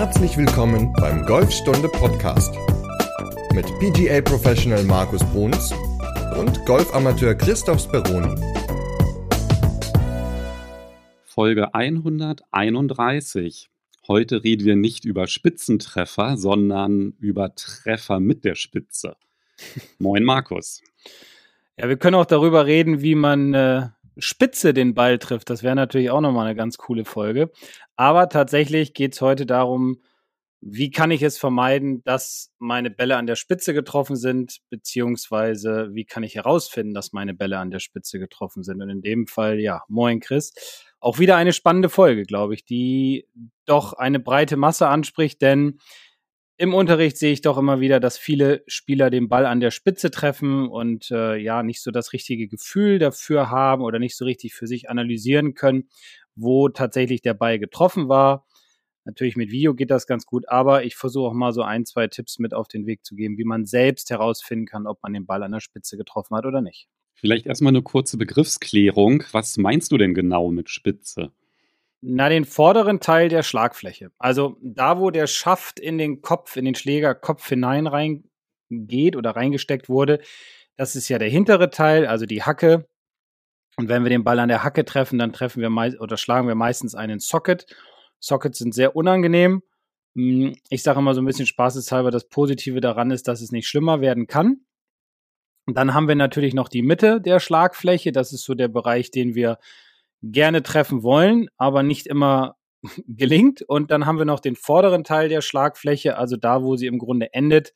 Herzlich willkommen beim Golfstunde Podcast mit PGA Professional Markus Bruns und Golfamateur Christoph Speroni. Folge 131. Heute reden wir nicht über Spitzentreffer, sondern über Treffer mit der Spitze. Moin Markus. Ja, wir können auch darüber reden, wie man äh, Spitze den Ball trifft. Das wäre natürlich auch nochmal eine ganz coole Folge. Aber tatsächlich geht es heute darum, wie kann ich es vermeiden, dass meine Bälle an der Spitze getroffen sind, beziehungsweise wie kann ich herausfinden, dass meine Bälle an der Spitze getroffen sind. Und in dem Fall, ja, moin Chris. Auch wieder eine spannende Folge, glaube ich, die doch eine breite Masse anspricht, denn im Unterricht sehe ich doch immer wieder, dass viele Spieler den Ball an der Spitze treffen und äh, ja, nicht so das richtige Gefühl dafür haben oder nicht so richtig für sich analysieren können, wo tatsächlich der Ball getroffen war. Natürlich mit Video geht das ganz gut, aber ich versuche auch mal so ein, zwei Tipps mit auf den Weg zu geben, wie man selbst herausfinden kann, ob man den Ball an der Spitze getroffen hat oder nicht. Vielleicht erstmal eine kurze Begriffsklärung. Was meinst du denn genau mit Spitze? Na, den vorderen Teil der Schlagfläche. Also da, wo der Schaft in den Kopf, in den Schlägerkopf hinein reingeht oder reingesteckt wurde, das ist ja der hintere Teil, also die Hacke. Und wenn wir den Ball an der Hacke treffen, dann treffen wir meist oder schlagen wir meistens einen Socket. Sockets sind sehr unangenehm. Hm, ich sage immer so ein bisschen spaßeshalber, das Positive daran ist, dass es nicht schlimmer werden kann. Und dann haben wir natürlich noch die Mitte der Schlagfläche. Das ist so der Bereich, den wir gerne treffen wollen, aber nicht immer gelingt. Und dann haben wir noch den vorderen Teil der Schlagfläche, also da, wo sie im Grunde endet,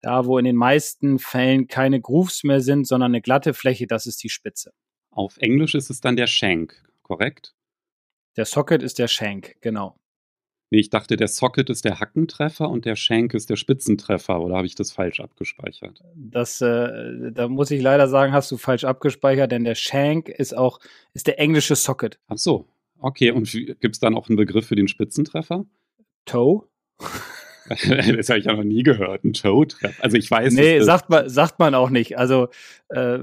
da, wo in den meisten Fällen keine Grooves mehr sind, sondern eine glatte Fläche, das ist die Spitze. Auf Englisch ist es dann der Shank, korrekt? Der Socket ist der Shank, genau. Nee, ich dachte, der Socket ist der Hackentreffer und der Shank ist der Spitzentreffer. Oder habe ich das falsch abgespeichert? Das, äh, da muss ich leider sagen, hast du falsch abgespeichert, denn der Shank ist auch ist der englische Socket. Ach so, okay. Und gibt es dann auch einen Begriff für den Spitzentreffer? Toe? das habe ich ja noch nie gehört, ein Toe-Treffer. Also ich weiß. Nee, sagt man, sagt man auch nicht. Also äh,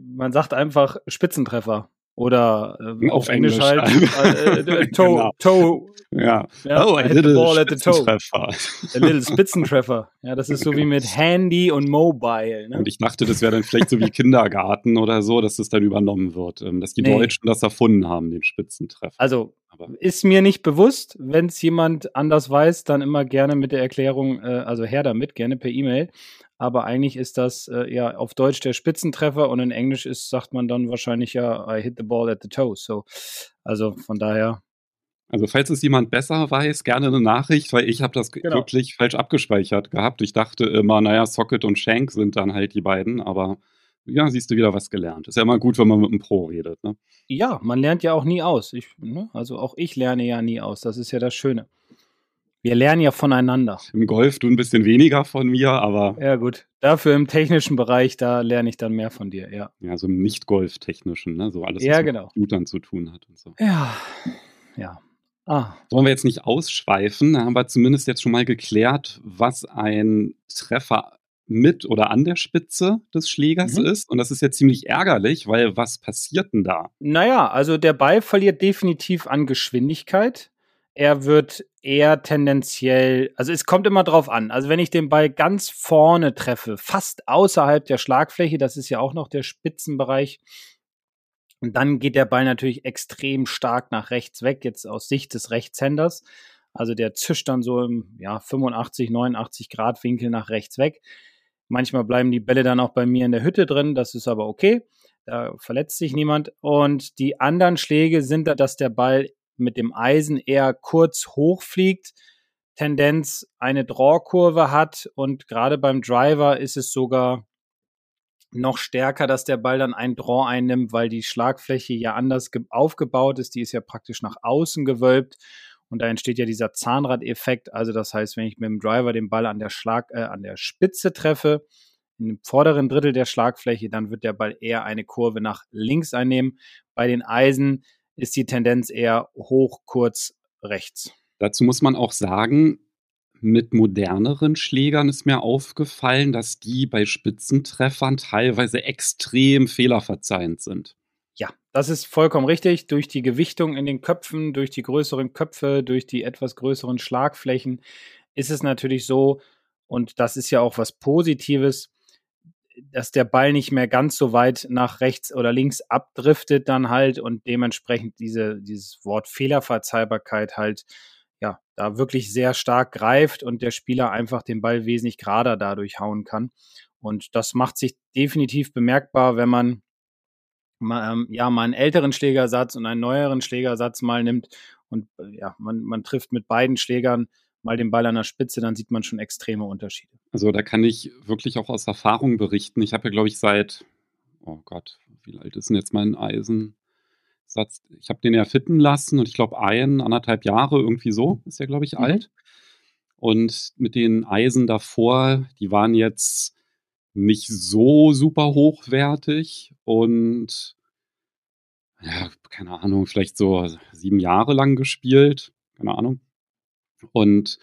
man sagt einfach Spitzentreffer. Oder äh, auf, auf, Englisch, Englisch halt äh, äh, toe, genau. toe. Ja. ja. Oh, a little ball at the toe. A little Spitzentreffer. Ja, das ist so wie mit Handy und Mobile. Ne? Und ich dachte, das wäre dann vielleicht so wie Kindergarten oder so, dass das dann übernommen wird, ähm, dass die nee. Deutschen das erfunden haben, den Spitzentreffer. Also ist mir nicht bewusst. Wenn es jemand anders weiß, dann immer gerne mit der Erklärung, äh, also her damit, gerne per E-Mail aber eigentlich ist das äh, ja auf Deutsch der Spitzentreffer und in Englisch ist, sagt man dann wahrscheinlich ja, I hit the ball at the toe. So, also von daher. Also falls es jemand besser weiß, gerne eine Nachricht, weil ich habe das genau. wirklich falsch abgespeichert gehabt. Ich dachte immer, naja, Socket und Shank sind dann halt die beiden, aber ja, siehst du wieder was gelernt. Ist ja immer gut, wenn man mit einem Pro redet. Ne? Ja, man lernt ja auch nie aus. Ich, ne? Also auch ich lerne ja nie aus. Das ist ja das Schöne. Wir lernen ja voneinander. Im Golf du ein bisschen weniger von mir, aber. Ja, gut. Dafür im technischen Bereich, da lerne ich dann mehr von dir, ja. Ja, so im Nicht-Golf-technischen, ne? So alles, was ja, genau. mit Computern zu tun hat und so. Ja, ja. Ah. Wollen wir jetzt nicht ausschweifen? Da haben wir zumindest jetzt schon mal geklärt, was ein Treffer mit oder an der Spitze des Schlägers mhm. ist. Und das ist jetzt ziemlich ärgerlich, weil was passiert denn da? Naja, also der Ball verliert definitiv an Geschwindigkeit er wird eher tendenziell, also es kommt immer drauf an. Also wenn ich den Ball ganz vorne treffe, fast außerhalb der Schlagfläche, das ist ja auch noch der Spitzenbereich, und dann geht der Ball natürlich extrem stark nach rechts weg, jetzt aus Sicht des Rechtshänders. Also der zischt dann so im ja, 85, 89 Grad Winkel nach rechts weg. Manchmal bleiben die Bälle dann auch bei mir in der Hütte drin, das ist aber okay. Da verletzt sich niemand. Und die anderen Schläge sind da, dass der Ball mit dem Eisen eher kurz hochfliegt, Tendenz eine Drawkurve hat und gerade beim Driver ist es sogar noch stärker, dass der Ball dann ein Draw einnimmt, weil die Schlagfläche ja anders aufgebaut ist. Die ist ja praktisch nach außen gewölbt und da entsteht ja dieser Zahnradeffekt. Also das heißt, wenn ich mit dem Driver den Ball an der Schlag, äh, an der Spitze treffe, im vorderen Drittel der Schlagfläche, dann wird der Ball eher eine Kurve nach links einnehmen. Bei den Eisen ist die Tendenz eher hoch, kurz, rechts. Dazu muss man auch sagen, mit moderneren Schlägern ist mir aufgefallen, dass die bei Spitzentreffern teilweise extrem fehlerverzeihend sind. Ja, das ist vollkommen richtig. Durch die Gewichtung in den Köpfen, durch die größeren Köpfe, durch die etwas größeren Schlagflächen ist es natürlich so, und das ist ja auch was Positives, dass der Ball nicht mehr ganz so weit nach rechts oder links abdriftet dann halt und dementsprechend diese, dieses Wort Fehlerverzeihbarkeit halt ja, da wirklich sehr stark greift und der Spieler einfach den Ball wesentlich gerader dadurch hauen kann. Und das macht sich definitiv bemerkbar, wenn man ähm, ja, mal einen älteren Schlägersatz und einen neueren Schlägersatz mal nimmt und äh, ja, man, man trifft mit beiden Schlägern mal den Ball an der Spitze, dann sieht man schon extreme Unterschiede. Also da kann ich wirklich auch aus Erfahrung berichten. Ich habe ja, glaube ich, seit, oh Gott, wie alt ist denn jetzt mein Eisen? Satz, ich habe den ja fitten lassen und ich glaube ein, anderthalb Jahre irgendwie so ist er, glaube ich, mhm. alt. Und mit den Eisen davor, die waren jetzt nicht so super hochwertig und ja, keine Ahnung, vielleicht so sieben Jahre lang gespielt, keine Ahnung. Und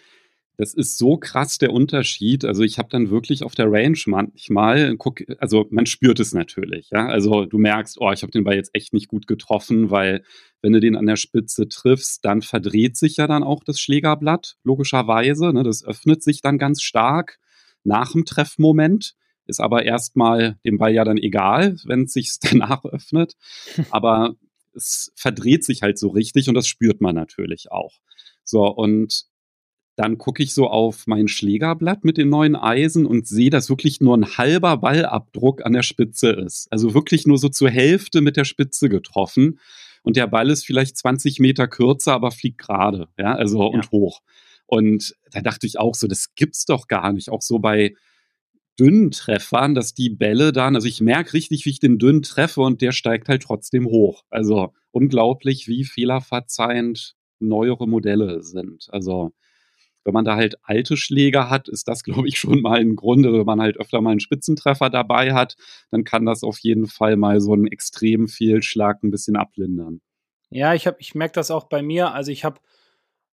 das ist so krass der Unterschied. Also ich habe dann wirklich auf der Range manchmal, guck, also man spürt es natürlich, ja. Also du merkst, oh, ich habe den Ball jetzt echt nicht gut getroffen, weil wenn du den an der Spitze triffst, dann verdreht sich ja dann auch das Schlägerblatt, logischerweise. Ne? Das öffnet sich dann ganz stark nach dem Treffmoment. Ist aber erstmal dem Ball ja dann egal, wenn es sich danach öffnet. Aber es verdreht sich halt so richtig und das spürt man natürlich auch. So, und dann gucke ich so auf mein Schlägerblatt mit den neuen Eisen und sehe, dass wirklich nur ein halber Ballabdruck an der Spitze ist. Also wirklich nur so zur Hälfte mit der Spitze getroffen. Und der Ball ist vielleicht 20 Meter kürzer, aber fliegt gerade, ja, also ja. und hoch. Und da dachte ich auch so, das gibt's doch gar nicht. Auch so bei dünnen Treffern, dass die Bälle dann, also ich merke richtig, wie ich den dünnen treffe und der steigt halt trotzdem hoch. Also unglaublich, wie fehlerverzeihend neuere Modelle sind. Also wenn man da halt alte Schläger hat, ist das, glaube ich, schon mal ein Grund. Also wenn man halt öfter mal einen Spitzentreffer dabei hat, dann kann das auf jeden Fall mal so einen extremen Fehlschlag ein bisschen ablindern. Ja, ich, ich merke das auch bei mir. Also ich habe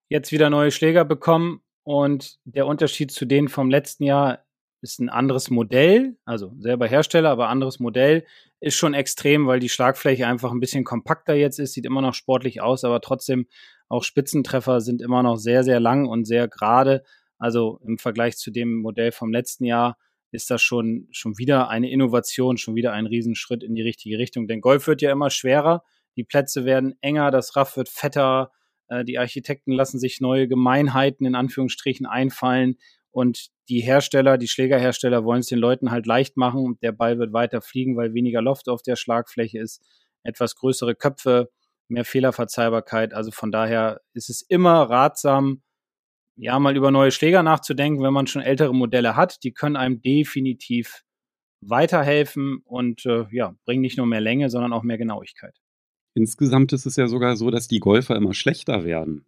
jetzt wieder neue Schläger bekommen und der Unterschied zu denen vom letzten Jahr ist ein anderes Modell, also selber Hersteller, aber anderes Modell, ist schon extrem, weil die Schlagfläche einfach ein bisschen kompakter jetzt ist, sieht immer noch sportlich aus, aber trotzdem auch Spitzentreffer sind immer noch sehr, sehr lang und sehr gerade. Also im Vergleich zu dem Modell vom letzten Jahr ist das schon, schon wieder eine Innovation, schon wieder ein Riesenschritt in die richtige Richtung. Denn Golf wird ja immer schwerer, die Plätze werden enger, das Raff wird fetter, äh, die Architekten lassen sich neue Gemeinheiten in Anführungsstrichen einfallen und die Hersteller, die Schlägerhersteller wollen es den Leuten halt leicht machen. Der Ball wird weiter fliegen, weil weniger Loft auf der Schlagfläche ist, etwas größere Köpfe, mehr Fehlerverzeihbarkeit. Also von daher ist es immer ratsam, ja, mal über neue Schläger nachzudenken, wenn man schon ältere Modelle hat. Die können einem definitiv weiterhelfen und äh, ja, bringen nicht nur mehr Länge, sondern auch mehr Genauigkeit. Insgesamt ist es ja sogar so, dass die Golfer immer schlechter werden.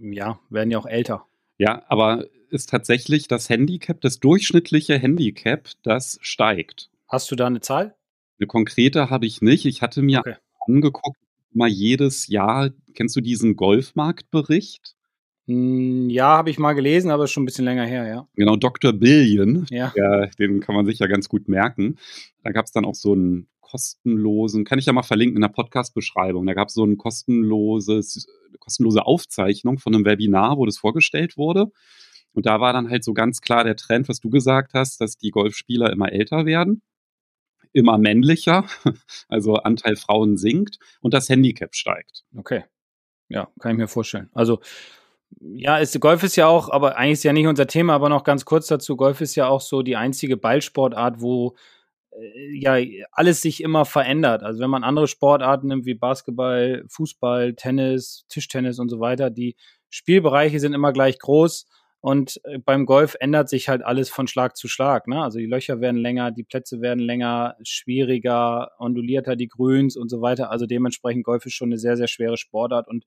Ja, werden ja auch älter. Ja, aber ist tatsächlich das Handicap, das durchschnittliche Handicap, das steigt. Hast du da eine Zahl? Eine konkrete habe ich nicht. Ich hatte mir okay. angeguckt, mal jedes Jahr, kennst du diesen Golfmarktbericht? Hm, ja, habe ich mal gelesen, aber ist schon ein bisschen länger her, ja. Genau, Dr. Billion, ja. Der, den kann man sich ja ganz gut merken. Da gab es dann auch so einen kostenlosen, kann ich ja mal verlinken in der Podcast-Beschreibung. Da gab es so ein kostenloses, kostenlose Aufzeichnung von einem Webinar, wo das vorgestellt wurde. Und da war dann halt so ganz klar der Trend, was du gesagt hast, dass die Golfspieler immer älter werden immer männlicher, also Anteil Frauen sinkt und das Handicap steigt. Okay. Ja, kann ich mir vorstellen. Also, ja, ist, Golf ist ja auch, aber eigentlich ist ja nicht unser Thema, aber noch ganz kurz dazu, Golf ist ja auch so die einzige Ballsportart, wo äh, ja alles sich immer verändert. Also wenn man andere Sportarten nimmt wie Basketball, Fußball, Tennis, Tischtennis und so weiter, die Spielbereiche sind immer gleich groß und äh, beim Golf ändert sich halt alles von Schlag zu Schlag. Ne? Also die Löcher werden länger, die Plätze werden länger, schwieriger, ondulierter die Grüns und so weiter. Also dementsprechend Golf ist schon eine sehr, sehr schwere Sportart und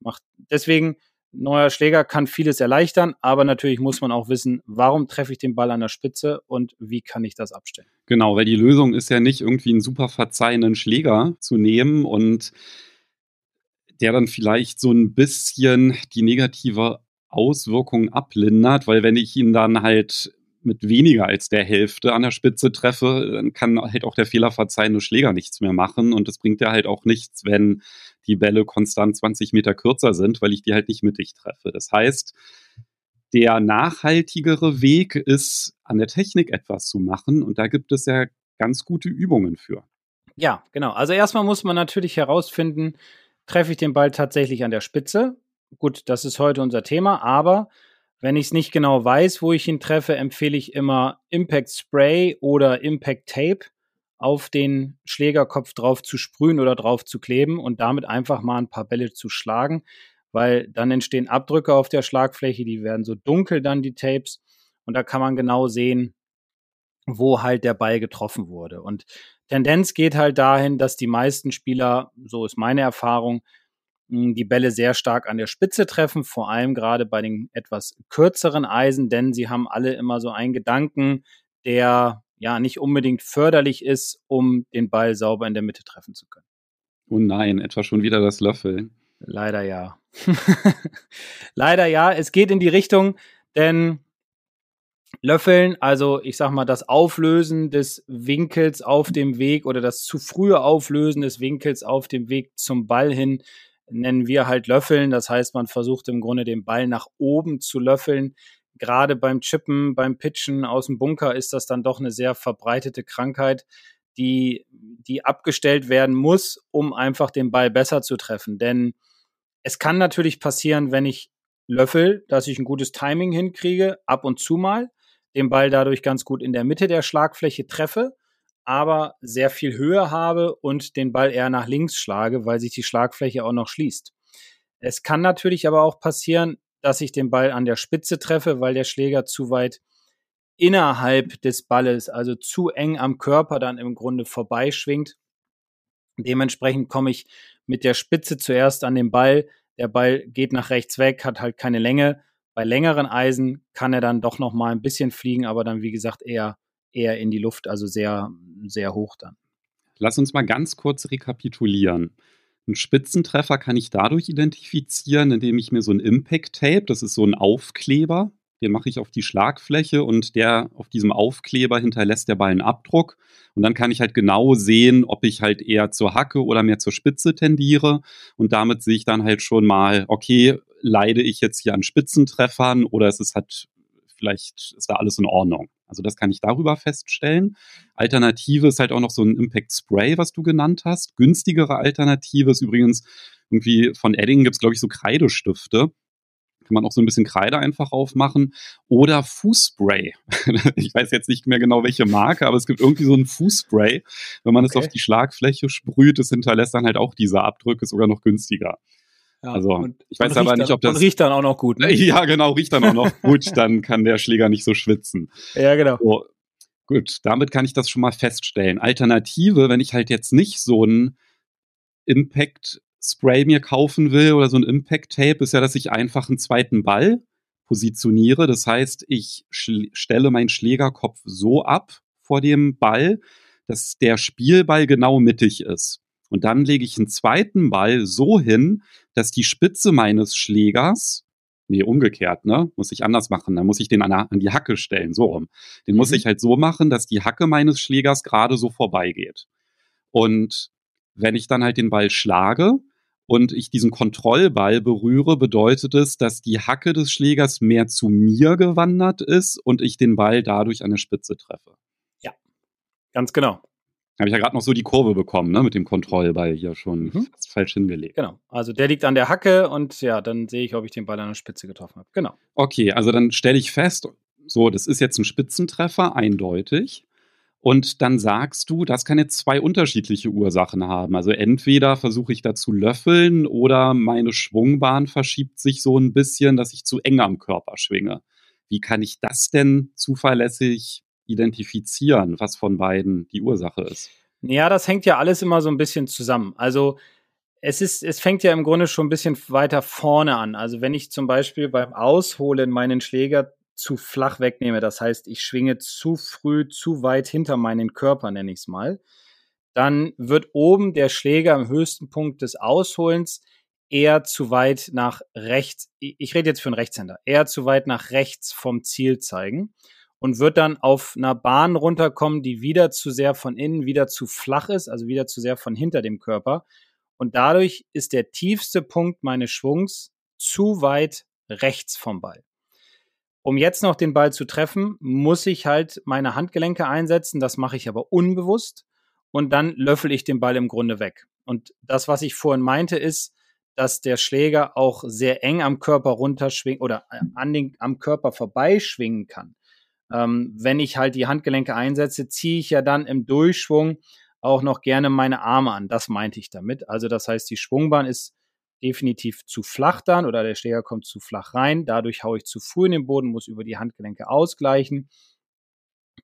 macht deswegen neuer Schläger kann vieles erleichtern, aber natürlich muss man auch wissen, warum treffe ich den Ball an der Spitze und wie kann ich das abstellen. Genau, weil die Lösung ist ja nicht irgendwie einen super verzeihenden Schläger zu nehmen und der dann vielleicht so ein bisschen die negative Auswirkungen ablindert, weil wenn ich ihn dann halt mit weniger als der Hälfte an der Spitze treffe, dann kann halt auch der fehlerverzeihende Schläger nichts mehr machen. Und es bringt ja halt auch nichts, wenn die Bälle konstant 20 Meter kürzer sind, weil ich die halt nicht mittig treffe. Das heißt, der nachhaltigere Weg ist, an der Technik etwas zu machen. Und da gibt es ja ganz gute Übungen für. Ja, genau. Also erstmal muss man natürlich herausfinden, treffe ich den Ball tatsächlich an der Spitze? Gut, das ist heute unser Thema, aber wenn ich es nicht genau weiß, wo ich ihn treffe, empfehle ich immer Impact Spray oder Impact Tape auf den Schlägerkopf drauf zu sprühen oder drauf zu kleben und damit einfach mal ein paar Bälle zu schlagen, weil dann entstehen Abdrücke auf der Schlagfläche, die werden so dunkel dann die Tapes und da kann man genau sehen, wo halt der Ball getroffen wurde. Und Tendenz geht halt dahin, dass die meisten Spieler, so ist meine Erfahrung, die Bälle sehr stark an der Spitze treffen, vor allem gerade bei den etwas kürzeren Eisen, denn sie haben alle immer so einen Gedanken, der ja nicht unbedingt förderlich ist, um den Ball sauber in der Mitte treffen zu können. Oh nein, etwa schon wieder das Löffeln. Leider ja. Leider ja, es geht in die Richtung, denn Löffeln, also ich sag mal, das Auflösen des Winkels auf dem Weg oder das zu frühe Auflösen des Winkels auf dem Weg zum Ball hin nennen wir halt Löffeln. Das heißt, man versucht im Grunde den Ball nach oben zu löffeln. Gerade beim Chippen, beim Pitchen aus dem Bunker ist das dann doch eine sehr verbreitete Krankheit, die, die abgestellt werden muss, um einfach den Ball besser zu treffen. Denn es kann natürlich passieren, wenn ich löffel, dass ich ein gutes Timing hinkriege, ab und zu mal, den Ball dadurch ganz gut in der Mitte der Schlagfläche treffe aber sehr viel Höhe habe und den Ball eher nach links schlage, weil sich die Schlagfläche auch noch schließt. Es kann natürlich aber auch passieren, dass ich den Ball an der Spitze treffe, weil der Schläger zu weit innerhalb des Balles, also zu eng am Körper dann im Grunde vorbeischwingt. Dementsprechend komme ich mit der Spitze zuerst an den Ball. Der Ball geht nach rechts weg, hat halt keine Länge. Bei längeren Eisen kann er dann doch noch mal ein bisschen fliegen, aber dann wie gesagt eher eher in die Luft, also sehr, sehr hoch dann. Lass uns mal ganz kurz rekapitulieren. Einen Spitzentreffer kann ich dadurch identifizieren, indem ich mir so ein Impact Tape, das ist so ein Aufkleber, den mache ich auf die Schlagfläche und der auf diesem Aufkleber hinterlässt der Ball einen Abdruck. Und dann kann ich halt genau sehen, ob ich halt eher zur Hacke oder mehr zur Spitze tendiere. Und damit sehe ich dann halt schon mal, okay, leide ich jetzt hier an Spitzentreffern oder ist es halt, vielleicht ist da alles in Ordnung. Also das kann ich darüber feststellen. Alternative ist halt auch noch so ein Impact Spray, was du genannt hast. Günstigere Alternative ist übrigens irgendwie von Edding gibt es, glaube ich, so Kreidestifte. Kann man auch so ein bisschen Kreide einfach aufmachen. Oder Fußspray. ich weiß jetzt nicht mehr genau, welche Marke, aber es gibt irgendwie so ein Fußspray. Wenn man es okay. auf die Schlagfläche sprüht, das hinterlässt dann halt auch diese Abdrücke, sogar noch günstiger. Ja, also und, ich weiß aber nicht, ob das. Und riecht dann auch noch gut. Ne? Ja, genau, riecht dann auch noch gut. Dann kann der Schläger nicht so schwitzen. Ja, genau. So, gut, damit kann ich das schon mal feststellen. Alternative, wenn ich halt jetzt nicht so ein Impact Spray mir kaufen will oder so ein Impact Tape, ist ja, dass ich einfach einen zweiten Ball positioniere. Das heißt, ich stelle meinen Schlägerkopf so ab vor dem Ball, dass der Spielball genau mittig ist. Und dann lege ich einen zweiten Ball so hin, dass die Spitze meines Schlägers, nee, umgekehrt, ne, muss ich anders machen, dann muss ich den an, an die Hacke stellen, so rum. Den mhm. muss ich halt so machen, dass die Hacke meines Schlägers gerade so vorbeigeht. Und wenn ich dann halt den Ball schlage und ich diesen Kontrollball berühre, bedeutet es, dass die Hacke des Schlägers mehr zu mir gewandert ist und ich den Ball dadurch an der Spitze treffe. Ja, ganz genau habe ich ja gerade noch so die Kurve bekommen, ne, mit dem Kontrollball hier schon mhm. falsch hingelegt. Genau. Also der liegt an der Hacke und ja, dann sehe ich, ob ich den Ball an der Spitze getroffen habe. Genau. Okay, also dann stelle ich fest, so, das ist jetzt ein Spitzentreffer, eindeutig. Und dann sagst du, das kann jetzt zwei unterschiedliche Ursachen haben. Also entweder versuche ich da zu löffeln oder meine Schwungbahn verschiebt sich so ein bisschen, dass ich zu eng am Körper schwinge. Wie kann ich das denn zuverlässig identifizieren, was von beiden die Ursache ist? Ja, das hängt ja alles immer so ein bisschen zusammen. Also es ist, es fängt ja im Grunde schon ein bisschen weiter vorne an. Also wenn ich zum Beispiel beim Ausholen meinen Schläger zu flach wegnehme, das heißt, ich schwinge zu früh, zu weit hinter meinen Körper, nenne ich es mal, dann wird oben der Schläger am höchsten Punkt des Ausholens eher zu weit nach rechts, ich rede jetzt für einen Rechtshänder, eher zu weit nach rechts vom Ziel zeigen. Und wird dann auf einer Bahn runterkommen, die wieder zu sehr von innen, wieder zu flach ist, also wieder zu sehr von hinter dem Körper. Und dadurch ist der tiefste Punkt meines Schwungs zu weit rechts vom Ball. Um jetzt noch den Ball zu treffen, muss ich halt meine Handgelenke einsetzen. Das mache ich aber unbewusst. Und dann löffel ich den Ball im Grunde weg. Und das, was ich vorhin meinte, ist, dass der Schläger auch sehr eng am Körper runterschwingen oder äh, an den, am Körper vorbeischwingen kann. Ähm, wenn ich halt die Handgelenke einsetze, ziehe ich ja dann im Durchschwung auch noch gerne meine Arme an. Das meinte ich damit. Also das heißt, die Schwungbahn ist definitiv zu flach dann oder der Schläger kommt zu flach rein. Dadurch haue ich zu früh in den Boden, muss über die Handgelenke ausgleichen.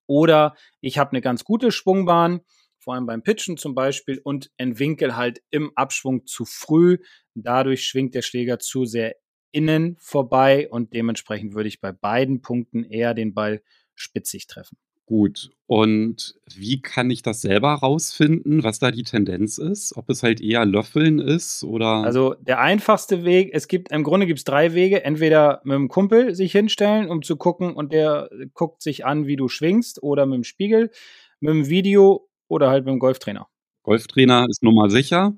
Oder ich habe eine ganz gute Schwungbahn, vor allem beim Pitchen zum Beispiel, und entwinkel halt im Abschwung zu früh. Dadurch schwingt der Schläger zu sehr innen vorbei und dementsprechend würde ich bei beiden Punkten eher den Ball spitzig treffen. Gut. Und wie kann ich das selber rausfinden, was da die Tendenz ist? Ob es halt eher Löffeln ist oder. Also der einfachste Weg, es gibt, im Grunde gibt es drei Wege. Entweder mit dem Kumpel sich hinstellen, um zu gucken und der guckt sich an, wie du schwingst, oder mit dem Spiegel, mit dem Video oder halt mit dem Golftrainer. Golftrainer ist nun mal sicher.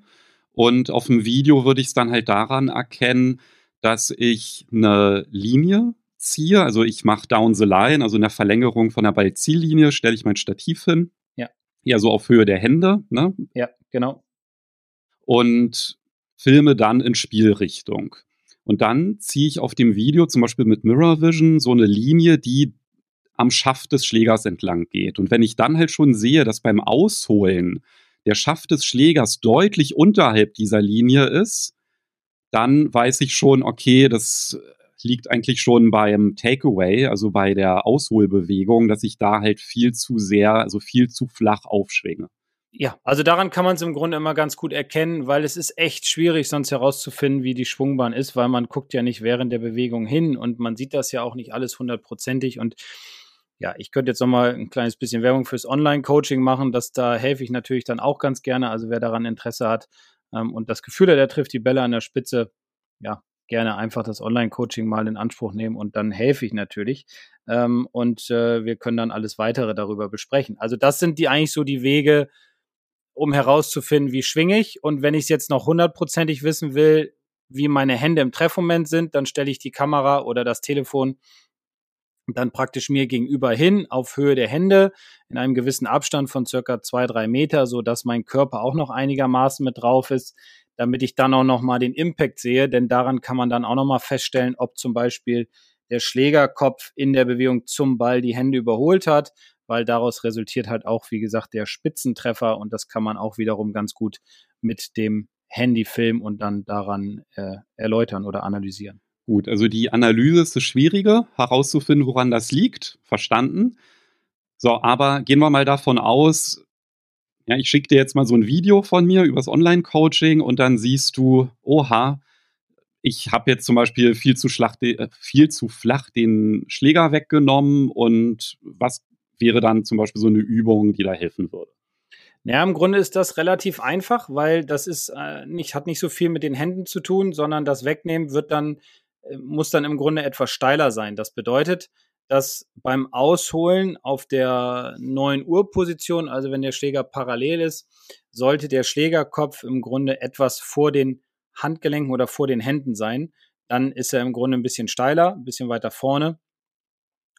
Und auf dem Video würde ich es dann halt daran erkennen, dass ich eine Linie ziehe, also ich mache down the line, also in der Verlängerung von der Ballziellinie stelle ich mein Stativ hin. Ja. Ja, so auf Höhe der Hände, ne? Ja, genau. Und filme dann in Spielrichtung. Und dann ziehe ich auf dem Video zum Beispiel mit Mirror Vision so eine Linie, die am Schaft des Schlägers entlang geht. Und wenn ich dann halt schon sehe, dass beim Ausholen der Schaft des Schlägers deutlich unterhalb dieser Linie ist, dann weiß ich schon, okay, das liegt eigentlich schon beim Takeaway, also bei der Ausholbewegung, dass ich da halt viel zu sehr, also viel zu flach aufschwinge. Ja, also daran kann man es im Grunde immer ganz gut erkennen, weil es ist echt schwierig, sonst herauszufinden, wie die Schwungbahn ist, weil man guckt ja nicht während der Bewegung hin und man sieht das ja auch nicht alles hundertprozentig und ja, ich könnte jetzt nochmal ein kleines bisschen Werbung fürs Online-Coaching machen, das da helfe ich natürlich dann auch ganz gerne. Also wer daran Interesse hat ähm, und das Gefühl hat, er trifft die Bälle an der Spitze, ja, gerne einfach das Online-Coaching mal in Anspruch nehmen und dann helfe ich natürlich. Ähm, und äh, wir können dann alles weitere darüber besprechen. Also das sind die eigentlich so die Wege, um herauszufinden, wie schwinge ich. Und wenn ich es jetzt noch hundertprozentig wissen will, wie meine Hände im Treffmoment sind, dann stelle ich die Kamera oder das Telefon dann praktisch mir gegenüber hin auf Höhe der Hände in einem gewissen Abstand von circa zwei, drei Meter, so dass mein Körper auch noch einigermaßen mit drauf ist damit ich dann auch nochmal den Impact sehe, denn daran kann man dann auch nochmal feststellen, ob zum Beispiel der Schlägerkopf in der Bewegung zum Ball die Hände überholt hat, weil daraus resultiert halt auch, wie gesagt, der Spitzentreffer und das kann man auch wiederum ganz gut mit dem Handyfilm und dann daran äh, erläutern oder analysieren. Gut, also die Analyse ist das Schwierige, herauszufinden, woran das liegt. Verstanden. So, aber gehen wir mal davon aus, ja, ich schicke dir jetzt mal so ein Video von mir übers Online-Coaching und dann siehst du, oha, ich habe jetzt zum Beispiel viel zu, äh, viel zu flach den Schläger weggenommen und was wäre dann zum Beispiel so eine Übung, die da helfen würde? Ja, im Grunde ist das relativ einfach, weil das ist äh, nicht, hat nicht so viel mit den Händen zu tun, sondern das Wegnehmen wird dann, muss dann im Grunde etwas steiler sein. Das bedeutet, dass beim Ausholen auf der 9 Uhr Position, also wenn der Schläger parallel ist, sollte der Schlägerkopf im Grunde etwas vor den Handgelenken oder vor den Händen sein. Dann ist er im Grunde ein bisschen steiler, ein bisschen weiter vorne.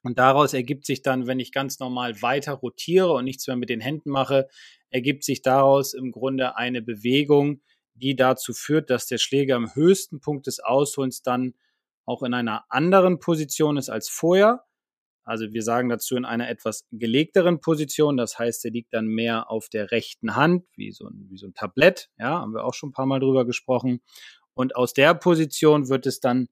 Und daraus ergibt sich dann, wenn ich ganz normal weiter rotiere und nichts mehr mit den Händen mache, ergibt sich daraus im Grunde eine Bewegung, die dazu führt, dass der Schläger am höchsten Punkt des Ausholens dann auch in einer anderen Position ist als vorher also wir sagen dazu in einer etwas gelegteren Position. Das heißt, er liegt dann mehr auf der rechten Hand, wie so ein, wie so ein Tablett. Ja, haben wir auch schon ein paar Mal drüber gesprochen. Und aus der Position wird es dann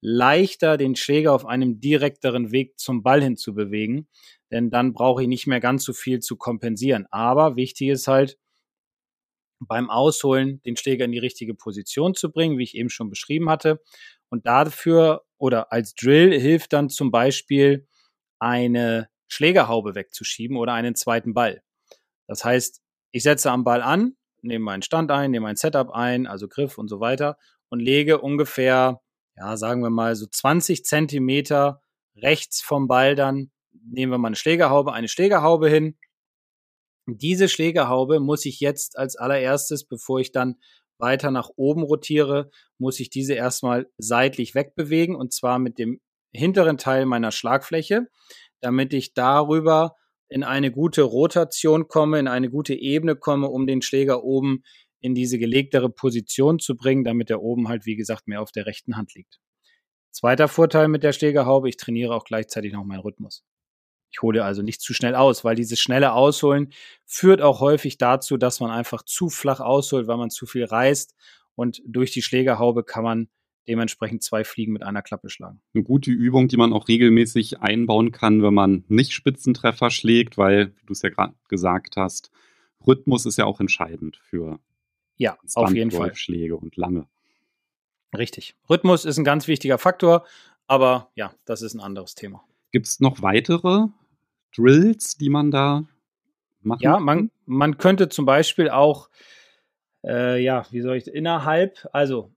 leichter, den Schläger auf einem direkteren Weg zum Ball hin zu bewegen. Denn dann brauche ich nicht mehr ganz so viel zu kompensieren. Aber wichtig ist halt, beim Ausholen den Schläger in die richtige Position zu bringen, wie ich eben schon beschrieben hatte. Und dafür oder als Drill hilft dann zum Beispiel eine Schlägerhaube wegzuschieben oder einen zweiten Ball. Das heißt, ich setze am Ball an, nehme meinen Stand ein, nehme mein Setup ein, also Griff und so weiter und lege ungefähr, ja, sagen wir mal so 20 Zentimeter rechts vom Ball dann nehmen wir mal eine Schlägerhaube, eine Schlägerhaube hin. Diese Schlägerhaube muss ich jetzt als allererstes, bevor ich dann weiter nach oben rotiere, muss ich diese erstmal seitlich wegbewegen und zwar mit dem hinteren Teil meiner Schlagfläche, damit ich darüber in eine gute Rotation komme, in eine gute Ebene komme, um den Schläger oben in diese gelegtere Position zu bringen, damit er oben halt, wie gesagt, mehr auf der rechten Hand liegt. Zweiter Vorteil mit der Schlägerhaube, ich trainiere auch gleichzeitig noch meinen Rhythmus. Ich hole also nicht zu schnell aus, weil dieses schnelle Ausholen führt auch häufig dazu, dass man einfach zu flach ausholt, weil man zu viel reißt und durch die Schlägerhaube kann man dementsprechend zwei Fliegen mit einer Klappe schlagen. Eine gute Übung, die man auch regelmäßig einbauen kann, wenn man nicht Spitzentreffer schlägt, weil, wie du es ja gerade gesagt hast, Rhythmus ist ja auch entscheidend für ja, auf jeden Fall. Schläge und lange. Richtig. Rhythmus ist ein ganz wichtiger Faktor, aber ja, das ist ein anderes Thema. Gibt es noch weitere Drills, die man da machen Ja, man, man könnte zum Beispiel auch, äh, ja, wie soll ich, innerhalb, also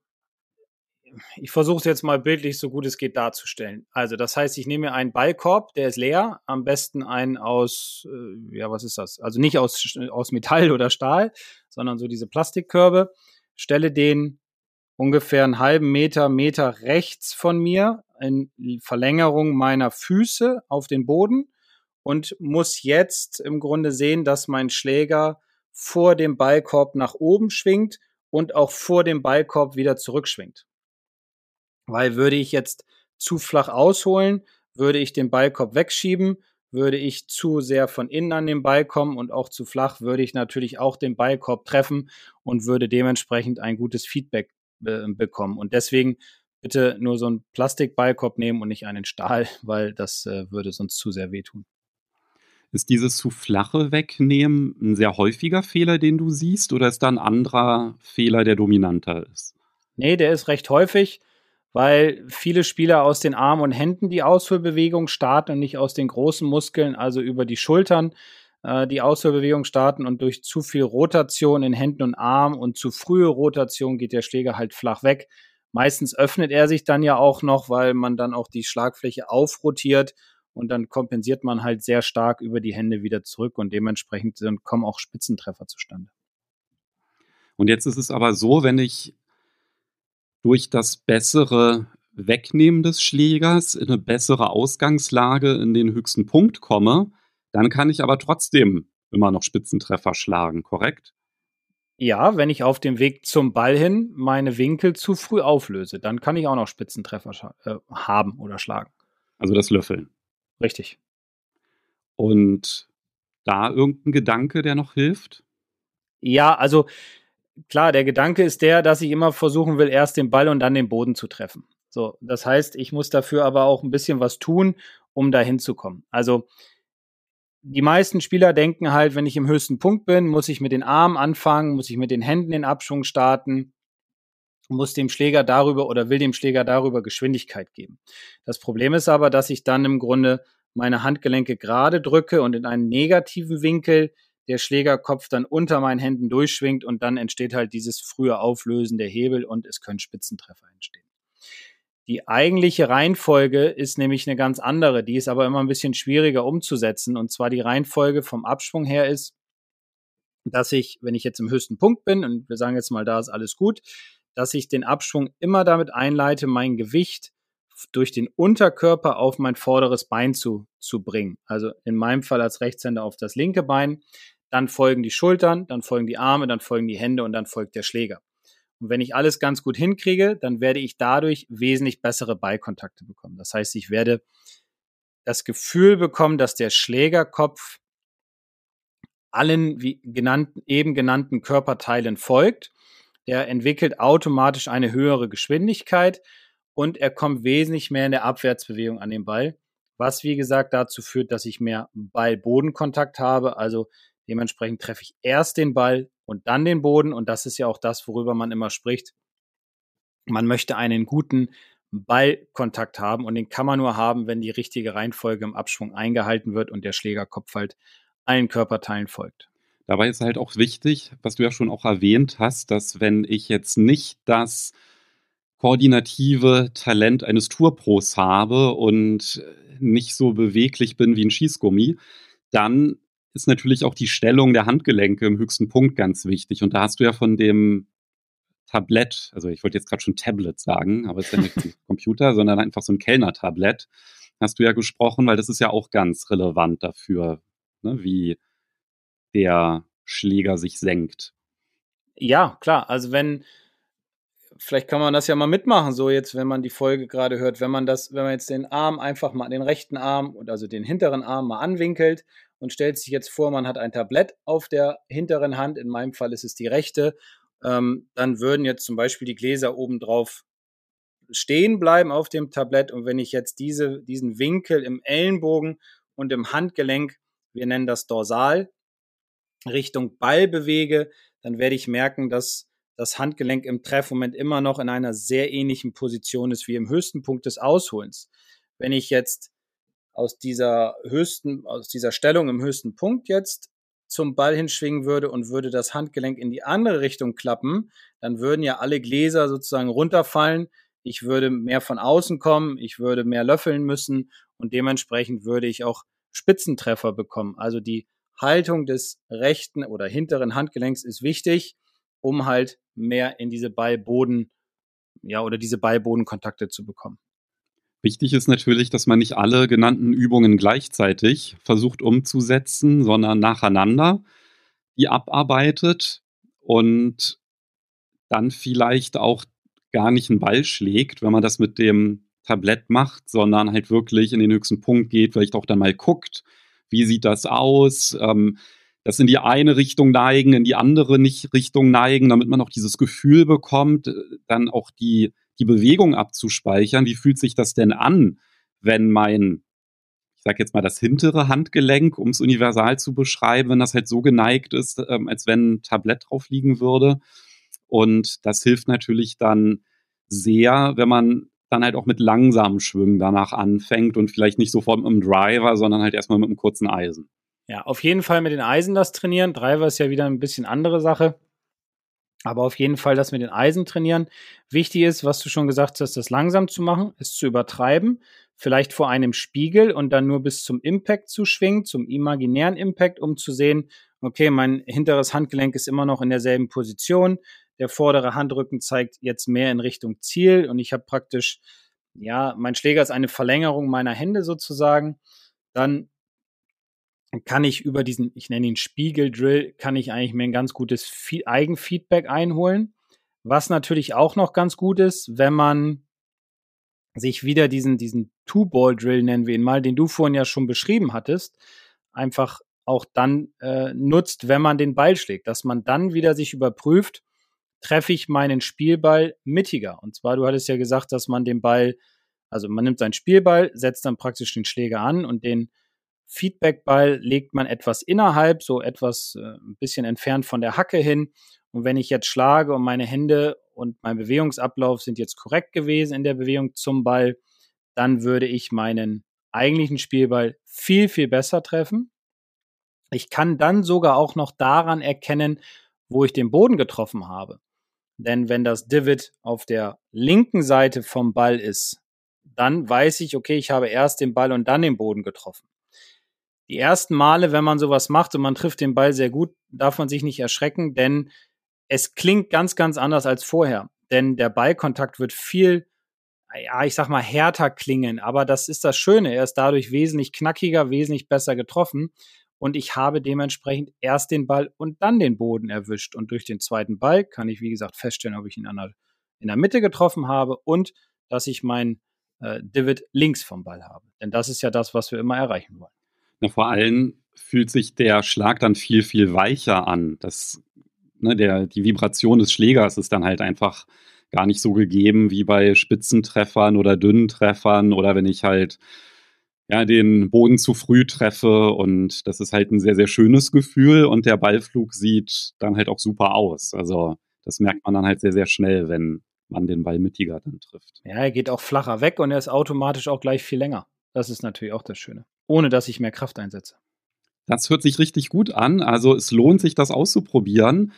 ich versuche es jetzt mal bildlich so gut es geht darzustellen. Also das heißt, ich nehme mir einen Ballkorb, der ist leer, am besten einen aus, äh, ja, was ist das? Also nicht aus, aus Metall oder Stahl, sondern so diese Plastikkörbe, stelle den ungefähr einen halben Meter, Meter rechts von mir in Verlängerung meiner Füße auf den Boden und muss jetzt im Grunde sehen, dass mein Schläger vor dem Ballkorb nach oben schwingt und auch vor dem Ballkorb wieder zurückschwingt. Weil würde ich jetzt zu flach ausholen, würde ich den Ballkorb wegschieben, würde ich zu sehr von innen an den Ball kommen und auch zu flach, würde ich natürlich auch den Ballkorb treffen und würde dementsprechend ein gutes Feedback äh, bekommen. Und deswegen bitte nur so einen Plastikballkorb nehmen und nicht einen Stahl, weil das äh, würde sonst zu sehr wehtun. Ist dieses zu flache Wegnehmen ein sehr häufiger Fehler, den du siehst, oder ist da ein anderer Fehler, der dominanter ist? Nee, der ist recht häufig, weil viele Spieler aus den Armen und Händen die Ausführbewegung starten und nicht aus den großen Muskeln, also über die Schultern äh, die Ausführbewegung starten und durch zu viel Rotation in Händen und Armen und zu frühe Rotation geht der Schläger halt flach weg. Meistens öffnet er sich dann ja auch noch, weil man dann auch die Schlagfläche aufrotiert und dann kompensiert man halt sehr stark über die Hände wieder zurück und dementsprechend kommen auch Spitzentreffer zustande. Und jetzt ist es aber so, wenn ich durch das bessere Wegnehmen des Schlägers in eine bessere Ausgangslage in den höchsten Punkt komme, dann kann ich aber trotzdem immer noch Spitzentreffer schlagen, korrekt? Ja, wenn ich auf dem Weg zum Ball hin meine Winkel zu früh auflöse, dann kann ich auch noch Spitzentreffer äh, haben oder schlagen. Also das Löffeln. Richtig. Und da irgendein Gedanke, der noch hilft? Ja, also klar, der Gedanke ist der, dass ich immer versuchen will, erst den Ball und dann den Boden zu treffen. So, das heißt, ich muss dafür aber auch ein bisschen was tun, um da hinzukommen. Also die meisten Spieler denken halt, wenn ich im höchsten Punkt bin, muss ich mit den Armen anfangen, muss ich mit den Händen den Abschwung starten, muss dem Schläger darüber oder will dem Schläger darüber Geschwindigkeit geben. Das Problem ist aber, dass ich dann im Grunde meine Handgelenke gerade drücke und in einen negativen Winkel der Schlägerkopf dann unter meinen Händen durchschwingt und dann entsteht halt dieses frühe Auflösen der Hebel und es können Spitzentreffer entstehen. Die eigentliche Reihenfolge ist nämlich eine ganz andere, die ist aber immer ein bisschen schwieriger umzusetzen. Und zwar die Reihenfolge vom Abschwung her ist, dass ich, wenn ich jetzt im höchsten Punkt bin, und wir sagen jetzt mal, da ist alles gut, dass ich den Abschwung immer damit einleite, mein Gewicht durch den Unterkörper auf mein vorderes Bein zu, zu bringen. Also in meinem Fall als Rechtshänder auf das linke Bein. Dann folgen die Schultern, dann folgen die Arme, dann folgen die Hände und dann folgt der Schläger. Und wenn ich alles ganz gut hinkriege, dann werde ich dadurch wesentlich bessere Ballkontakte bekommen. Das heißt, ich werde das Gefühl bekommen, dass der Schlägerkopf allen genannten, eben genannten Körperteilen folgt. Der entwickelt automatisch eine höhere Geschwindigkeit und er kommt wesentlich mehr in der Abwärtsbewegung an den Ball, was wie gesagt dazu führt, dass ich mehr Ball-Bodenkontakt habe. Also dementsprechend treffe ich erst den Ball und dann den Boden. Und das ist ja auch das, worüber man immer spricht. Man möchte einen guten Ballkontakt haben und den kann man nur haben, wenn die richtige Reihenfolge im Abschwung eingehalten wird und der Schlägerkopf halt allen Körperteilen folgt. Dabei ist halt auch wichtig, was du ja schon auch erwähnt hast, dass wenn ich jetzt nicht das koordinative Talent eines Tourpros habe und nicht so beweglich bin wie ein Schießgummi, dann ist natürlich auch die Stellung der Handgelenke im höchsten Punkt ganz wichtig. Und da hast du ja von dem Tablett, also ich wollte jetzt gerade schon Tablet sagen, aber es ist ja nicht ein Computer, sondern einfach so ein Kellner-Tablett, hast du ja gesprochen, weil das ist ja auch ganz relevant dafür, ne, wie der Schläger sich senkt. Ja, klar. Also wenn, vielleicht kann man das ja mal mitmachen, so jetzt, wenn man die Folge gerade hört, wenn man das, wenn man jetzt den Arm einfach mal, den rechten Arm und also den hinteren Arm mal anwinkelt und stellt sich jetzt vor, man hat ein Tablett auf der hinteren Hand, in meinem Fall ist es die rechte, ähm, dann würden jetzt zum Beispiel die Gläser oben drauf stehen bleiben auf dem Tablett und wenn ich jetzt diese, diesen Winkel im Ellenbogen und im Handgelenk, wir nennen das Dorsal, Richtung Ball bewege, dann werde ich merken, dass das Handgelenk im Treffmoment immer noch in einer sehr ähnlichen Position ist wie im höchsten Punkt des Ausholens. Wenn ich jetzt aus dieser höchsten, aus dieser Stellung im höchsten Punkt jetzt zum Ball hinschwingen würde und würde das Handgelenk in die andere Richtung klappen, dann würden ja alle Gläser sozusagen runterfallen. Ich würde mehr von außen kommen, ich würde mehr löffeln müssen und dementsprechend würde ich auch Spitzentreffer bekommen. Also die Haltung des rechten oder hinteren Handgelenks ist wichtig, um halt mehr in diese Ballboden, ja, oder diese Ballbodenkontakte zu bekommen. Wichtig ist natürlich, dass man nicht alle genannten Übungen gleichzeitig versucht umzusetzen, sondern nacheinander die abarbeitet und dann vielleicht auch gar nicht einen Ball schlägt, wenn man das mit dem Tablett macht, sondern halt wirklich in den höchsten Punkt geht, vielleicht auch dann mal guckt, wie sieht das aus, ähm, das in die eine Richtung neigen, in die andere nicht Richtung neigen, damit man auch dieses Gefühl bekommt, äh, dann auch die die Bewegung abzuspeichern. Wie fühlt sich das denn an, wenn mein, ich sage jetzt mal das hintere Handgelenk, um es universal zu beschreiben, wenn das halt so geneigt ist, ähm, als wenn ein Tablett drauf liegen würde. Und das hilft natürlich dann sehr, wenn man dann halt auch mit langsamen Schwüngen danach anfängt und vielleicht nicht sofort mit einem Driver, sondern halt erstmal mit einem kurzen Eisen. Ja, auf jeden Fall mit den Eisen das trainieren. Driver ist ja wieder ein bisschen andere Sache. Aber auf jeden Fall das mit den Eisen trainieren. Wichtig ist, was du schon gesagt hast, das langsam zu machen, es zu übertreiben, vielleicht vor einem Spiegel und dann nur bis zum Impact zu schwingen, zum imaginären Impact, um zu sehen, okay, mein hinteres Handgelenk ist immer noch in derselben Position, der vordere Handrücken zeigt jetzt mehr in Richtung Ziel und ich habe praktisch, ja, mein Schläger ist eine Verlängerung meiner Hände sozusagen. Dann kann ich über diesen, ich nenne ihn Spiegeldrill, kann ich eigentlich mir ein ganz gutes Eigenfeedback einholen. Was natürlich auch noch ganz gut ist, wenn man sich wieder diesen, diesen Two-Ball-Drill nennen wir ihn mal, den du vorhin ja schon beschrieben hattest, einfach auch dann äh, nutzt, wenn man den Ball schlägt, dass man dann wieder sich überprüft, treffe ich meinen Spielball mittiger. Und zwar, du hattest ja gesagt, dass man den Ball, also man nimmt seinen Spielball, setzt dann praktisch den Schläger an und den Feedbackball legt man etwas innerhalb, so etwas äh, ein bisschen entfernt von der Hacke hin. Und wenn ich jetzt schlage und meine Hände und mein Bewegungsablauf sind jetzt korrekt gewesen in der Bewegung zum Ball, dann würde ich meinen eigentlichen Spielball viel, viel besser treffen. Ich kann dann sogar auch noch daran erkennen, wo ich den Boden getroffen habe. Denn wenn das Divid auf der linken Seite vom Ball ist, dann weiß ich, okay, ich habe erst den Ball und dann den Boden getroffen die ersten Male, wenn man sowas macht und man trifft den Ball sehr gut, darf man sich nicht erschrecken, denn es klingt ganz, ganz anders als vorher. Denn der Ballkontakt wird viel, ja, ich sag mal, härter klingen. Aber das ist das Schöne. Er ist dadurch wesentlich knackiger, wesentlich besser getroffen. Und ich habe dementsprechend erst den Ball und dann den Boden erwischt. Und durch den zweiten Ball kann ich, wie gesagt, feststellen, ob ich ihn der, in der Mitte getroffen habe und dass ich mein äh, Divid links vom Ball habe. Denn das ist ja das, was wir immer erreichen wollen. Na, vor allem fühlt sich der Schlag dann viel, viel weicher an. Das, ne, der, die Vibration des Schlägers ist dann halt einfach gar nicht so gegeben wie bei Spitzentreffern oder dünnen Treffern oder wenn ich halt ja, den Boden zu früh treffe und das ist halt ein sehr, sehr schönes Gefühl und der Ballflug sieht dann halt auch super aus. Also das merkt man dann halt sehr, sehr schnell, wenn man den Ball mittiger dann trifft. Ja, er geht auch flacher weg und er ist automatisch auch gleich viel länger. Das ist natürlich auch das Schöne ohne dass ich mehr Kraft einsetze. Das hört sich richtig gut an. Also es lohnt sich, das auszuprobieren.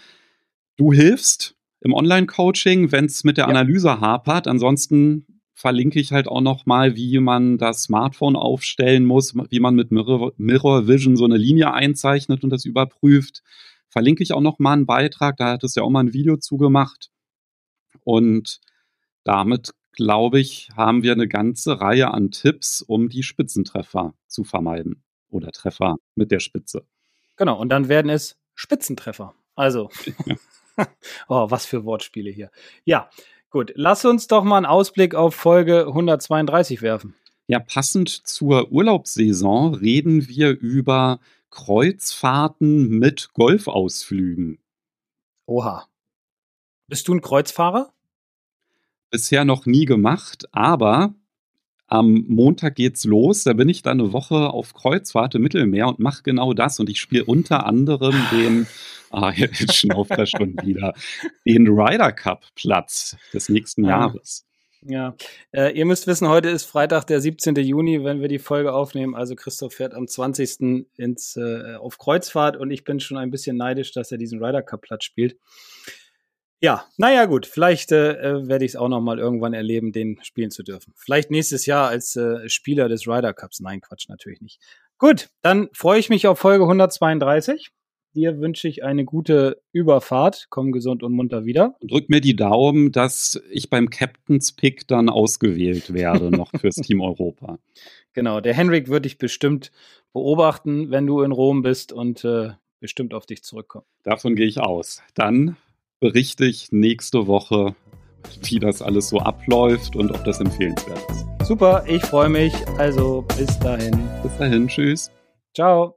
Du hilfst im Online-Coaching, wenn es mit der ja. Analyse hapert. Ansonsten verlinke ich halt auch noch mal, wie man das Smartphone aufstellen muss, wie man mit Mirror, Mirror Vision so eine Linie einzeichnet und das überprüft. Verlinke ich auch noch mal einen Beitrag, da hat es ja auch mal ein Video zugemacht. Und damit, glaube ich, haben wir eine ganze Reihe an Tipps, um die Spitzentreffer zu vermeiden. Oder Treffer mit der Spitze. Genau, und dann werden es Spitzentreffer. Also, oh, was für Wortspiele hier. Ja, Gut, lass uns doch mal einen Ausblick auf Folge 132 werfen. Ja, passend zur Urlaubssaison reden wir über Kreuzfahrten mit Golfausflügen. Oha. Bist du ein Kreuzfahrer? Bisher noch nie gemacht, aber am Montag geht's los. Da bin ich dann eine Woche auf Kreuzfahrt im Mittelmeer und mache genau das. Und ich spiele unter anderem den Ah, jetzt schnauft er schon wieder. Den Ryder Cup Platz des nächsten Jahres. Ja, äh, ihr müsst wissen, heute ist Freitag, der 17. Juni, wenn wir die Folge aufnehmen. Also Christoph fährt am 20. Ins, äh, auf Kreuzfahrt und ich bin schon ein bisschen neidisch, dass er diesen Ryder Cup Platz spielt. Ja, naja gut, vielleicht äh, äh werde ich es auch noch mal irgendwann erleben, den spielen zu dürfen. Vielleicht nächstes Jahr als äh, Spieler des Ryder Cups. Nein, Quatsch, natürlich nicht. Gut, dann freue ich mich auf Folge 132 dir wünsche ich eine gute Überfahrt. Komm gesund und munter wieder. Drück mir die Daumen, dass ich beim Captain's Pick dann ausgewählt werde, noch fürs Team Europa. Genau, der Henrik wird dich bestimmt beobachten, wenn du in Rom bist und äh, bestimmt auf dich zurückkommen. Davon gehe ich aus. Dann berichte ich nächste Woche, wie das alles so abläuft und ob das empfehlenswert ist. Super, ich freue mich. Also bis dahin. Bis dahin, tschüss. Ciao.